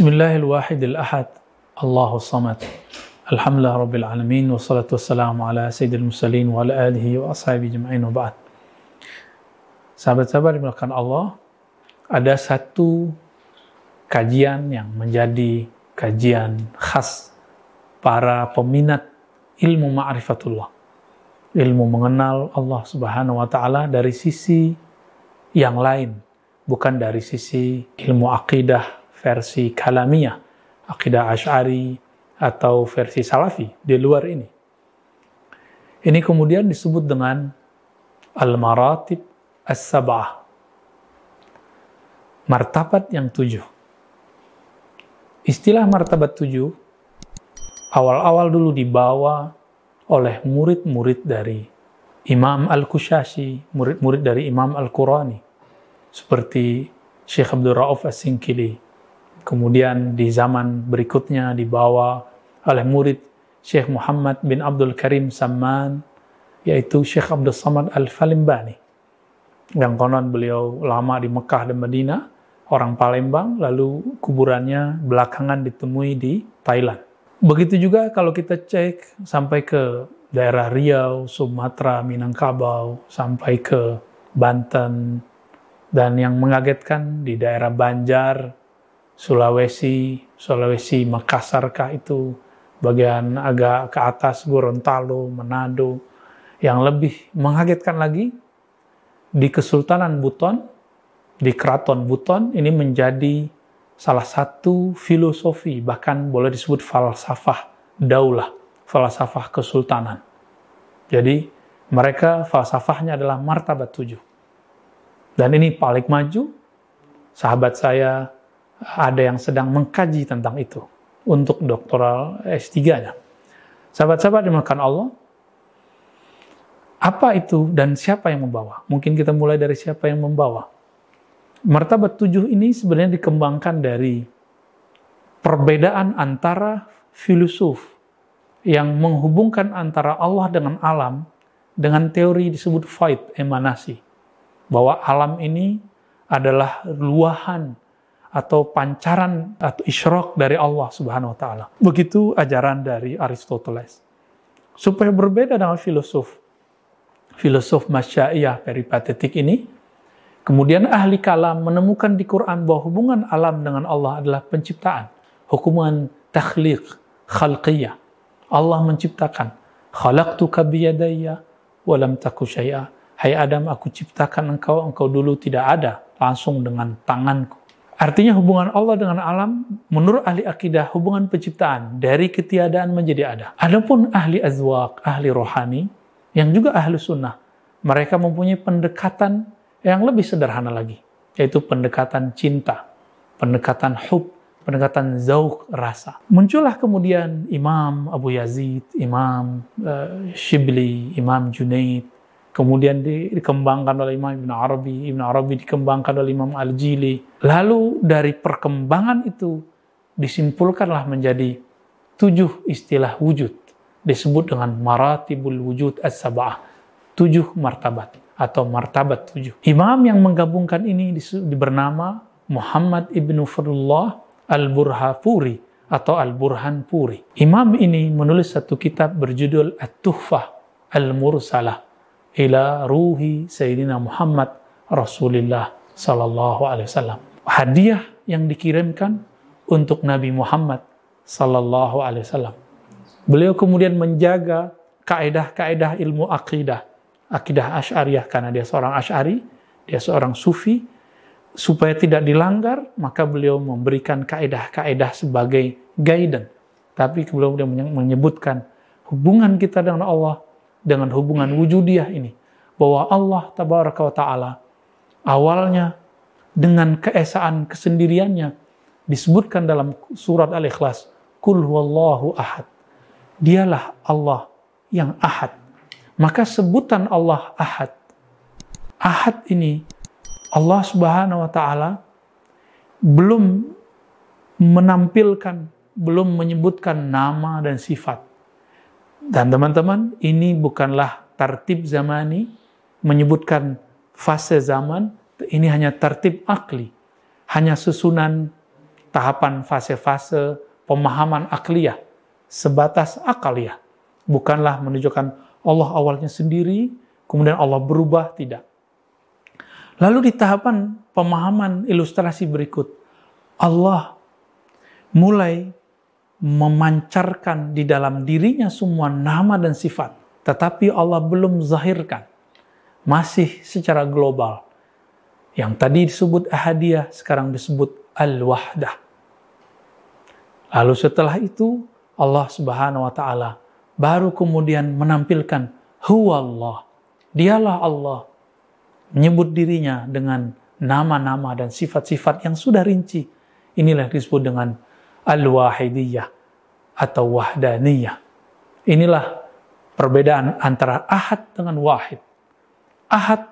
Bismillahirrahmanirrahim. Ahad. Allahu samad. Alhamdulillah rabbil alamin wassalatu wassalamu ala sayyidil mursalin wa ala alihi wa ashabi jama'in wa ba'd. Sahabat-sahabat dimulakan Allah, ada satu kajian yang menjadi kajian khas para peminat ilmu ma'rifatullah. Ilmu mengenal Allah Subhanahu wa taala dari sisi yang lain, bukan dari sisi ilmu akidah versi kalamiyah, akidah Ash'ari, atau versi Salafi di luar ini. Ini kemudian disebut dengan Al-Maratib As-Sab'ah. Martabat yang tujuh. Istilah martabat tujuh awal-awal dulu dibawa oleh murid-murid dari Imam Al-Kushashi, murid-murid dari Imam Al-Qurani, seperti Syekh Abdul Rauf As-Sinkili, Kemudian di zaman berikutnya dibawa oleh murid Syekh Muhammad bin Abdul Karim Samman, yaitu Syekh Abdul Samad Al-Falimbani. Yang konon beliau lama di Mekah dan Madinah, orang Palembang, lalu kuburannya belakangan ditemui di Thailand. Begitu juga kalau kita cek sampai ke daerah Riau, Sumatera, Minangkabau, sampai ke Banten, dan yang mengagetkan di daerah Banjar, Sulawesi, Sulawesi Makassar kah itu, bagian agak ke atas Gorontalo, Manado. Yang lebih mengagetkan lagi, di Kesultanan Buton, di Keraton Buton, ini menjadi salah satu filosofi, bahkan boleh disebut falsafah daulah, falsafah kesultanan. Jadi mereka falsafahnya adalah martabat tujuh. Dan ini paling maju, sahabat saya ada yang sedang mengkaji tentang itu untuk doktoral S3-nya. Sahabat-sahabat dimakan Allah, apa itu dan siapa yang membawa? Mungkin kita mulai dari siapa yang membawa. Martabat tujuh ini sebenarnya dikembangkan dari perbedaan antara filosof yang menghubungkan antara Allah dengan alam dengan teori disebut fight emanasi. Bahwa alam ini adalah luahan atau pancaran atau isyrok dari Allah Subhanahu wa taala. Begitu ajaran dari Aristoteles. Supaya berbeda dengan filosof filosof masyaiyah peripatetik ini, kemudian ahli kalam menemukan di Quran bahwa hubungan alam dengan Allah adalah penciptaan, hubungan takhliq, khalqiyah. Allah menciptakan, khalaqtuka biyadayya wa lam taku. Hai Adam, aku ciptakan engkau, engkau dulu tidak ada, langsung dengan tanganku. Artinya hubungan Allah dengan alam menurut ahli akidah hubungan penciptaan dari ketiadaan menjadi ada. Adapun ahli azwaq, ahli rohani yang juga ahli sunnah, mereka mempunyai pendekatan yang lebih sederhana lagi, yaitu pendekatan cinta, pendekatan hub, pendekatan zauk rasa. Muncullah kemudian Imam Abu Yazid, Imam uh, Shibli, Imam Junaid, kemudian dikembangkan oleh Imam Ibn Arabi, Ibn Arabi dikembangkan oleh Imam Al-Jili. Lalu dari perkembangan itu disimpulkanlah menjadi tujuh istilah wujud. Disebut dengan maratibul wujud as-sab'ah. Tujuh martabat atau martabat tujuh. Imam yang menggabungkan ini bernama Muhammad Ibn Fadlullah Al-Burhapuri atau Al-Burhan Puri. Imam ini menulis satu kitab berjudul At-Tuhfah Al-Mursalah ila ruhi Sayyidina Muhammad Rasulullah Sallallahu Alaihi Wasallam. Hadiah yang dikirimkan untuk Nabi Muhammad Sallallahu Alaihi Wasallam. Beliau kemudian menjaga kaedah-kaedah ilmu akidah, akidah Ash'ariyah karena dia seorang Ash'ari, dia seorang Sufi, supaya tidak dilanggar, maka beliau memberikan kaedah-kaedah sebagai guidance. Tapi beliau menyebutkan hubungan kita dengan Allah dengan hubungan wujudiyah ini bahwa Allah tabaraka wa taala awalnya dengan keesaan kesendiriannya disebutkan dalam surat Al-Ikhlas kul huwallahu ahad. Dialah Allah yang ahad. Maka sebutan Allah ahad. Ahad ini Allah Subhanahu wa taala belum menampilkan belum menyebutkan nama dan sifat dan teman-teman, ini bukanlah tertib zamani, menyebutkan fase zaman, ini hanya tertib akli. Hanya susunan tahapan fase-fase pemahaman akliyah, sebatas akaliyah. Bukanlah menunjukkan Allah awalnya sendiri, kemudian Allah berubah, tidak. Lalu di tahapan pemahaman ilustrasi berikut, Allah mulai memancarkan di dalam dirinya semua nama dan sifat, tetapi Allah belum zahirkan. Masih secara global. Yang tadi disebut ahadiyah, sekarang disebut al-wahdah. Lalu setelah itu, Allah subhanahu wa ta'ala baru kemudian menampilkan huwa Allah. Dialah Allah. Menyebut dirinya dengan nama-nama dan sifat-sifat yang sudah rinci. Inilah disebut dengan al-wahidiyah atau wahdaniyah. Inilah perbedaan antara ahad dengan wahid. Ahad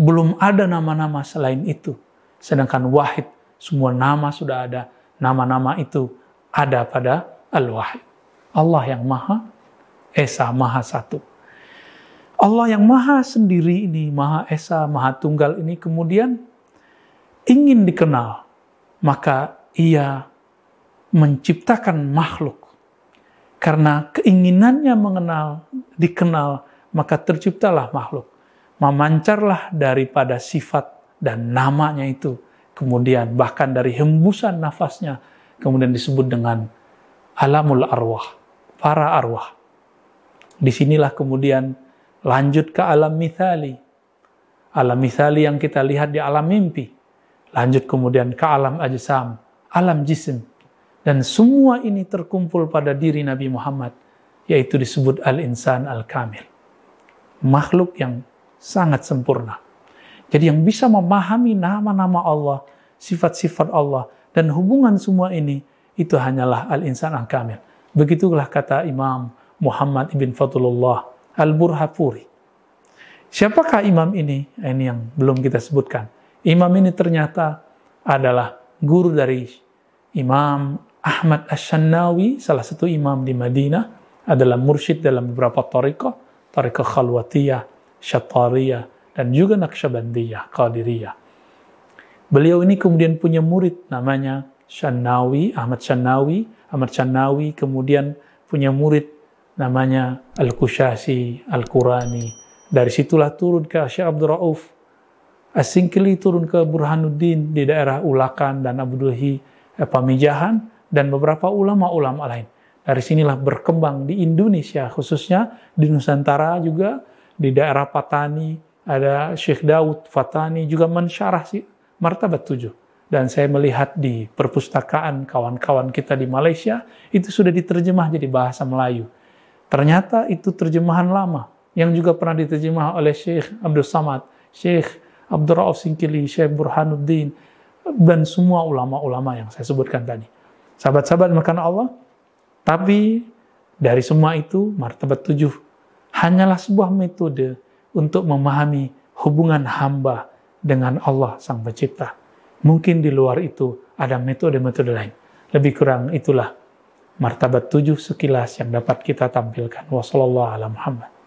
belum ada nama-nama selain itu. Sedangkan wahid semua nama sudah ada. Nama-nama itu ada pada al-wahid. Allah yang maha esa, maha satu. Allah yang maha sendiri ini, maha esa, maha tunggal ini kemudian ingin dikenal. Maka ia menciptakan makhluk. Karena keinginannya mengenal, dikenal, maka terciptalah makhluk. Memancarlah daripada sifat dan namanya itu. Kemudian bahkan dari hembusan nafasnya, kemudian disebut dengan alamul arwah, para arwah. Di sinilah kemudian lanjut ke alam mithali. Alam mithali yang kita lihat di alam mimpi. Lanjut kemudian ke alam ajsam, alam jisim. Dan semua ini terkumpul pada diri Nabi Muhammad, yaitu disebut al-insan al-kamil. Makhluk yang sangat sempurna. Jadi yang bisa memahami nama-nama Allah, sifat-sifat Allah, dan hubungan semua ini, itu hanyalah al-insan al-kamil. Begitulah kata Imam Muhammad ibn Fatulullah al-Burhapuri. Siapakah imam ini? Ini yang belum kita sebutkan. Imam ini ternyata adalah guru dari Imam Ahmad Ash-Shannawi, salah satu imam di Madinah, adalah mursyid dalam beberapa tariqah, tariqah khalwatiyah, syatariyah, dan juga naqsyabandiyah, qadiriyah. Beliau ini kemudian punya murid namanya Shannawi, Ahmad Shannawi. Ahmad Shannawi kemudian punya murid namanya Al-Kushasi, Al-Qurani. Dari situlah turun ke Syekh Abdul Rauf. Asingkili turun ke Burhanuddin di daerah Ulakan dan Abdulhi eh, Pamijahan dan beberapa ulama-ulama lain. Dari sinilah berkembang di Indonesia, khususnya di Nusantara juga, di daerah Patani, ada Syekh Daud Fatani juga mensyarah si martabat tujuh. Dan saya melihat di perpustakaan kawan-kawan kita di Malaysia, itu sudah diterjemah jadi bahasa Melayu. Ternyata itu terjemahan lama, yang juga pernah diterjemah oleh Syekh Abdul Samad, Syekh Abdul Rauf Singkili, Syekh Burhanuddin, dan semua ulama-ulama yang saya sebutkan tadi sahabat-sahabat makan Allah. Tapi dari semua itu, martabat tujuh hanyalah sebuah metode untuk memahami hubungan hamba dengan Allah Sang Pencipta. Mungkin di luar itu ada metode-metode lain. Lebih kurang itulah martabat tujuh sekilas yang dapat kita tampilkan. Wassalamualaikum warahmatullahi wabarakatuh.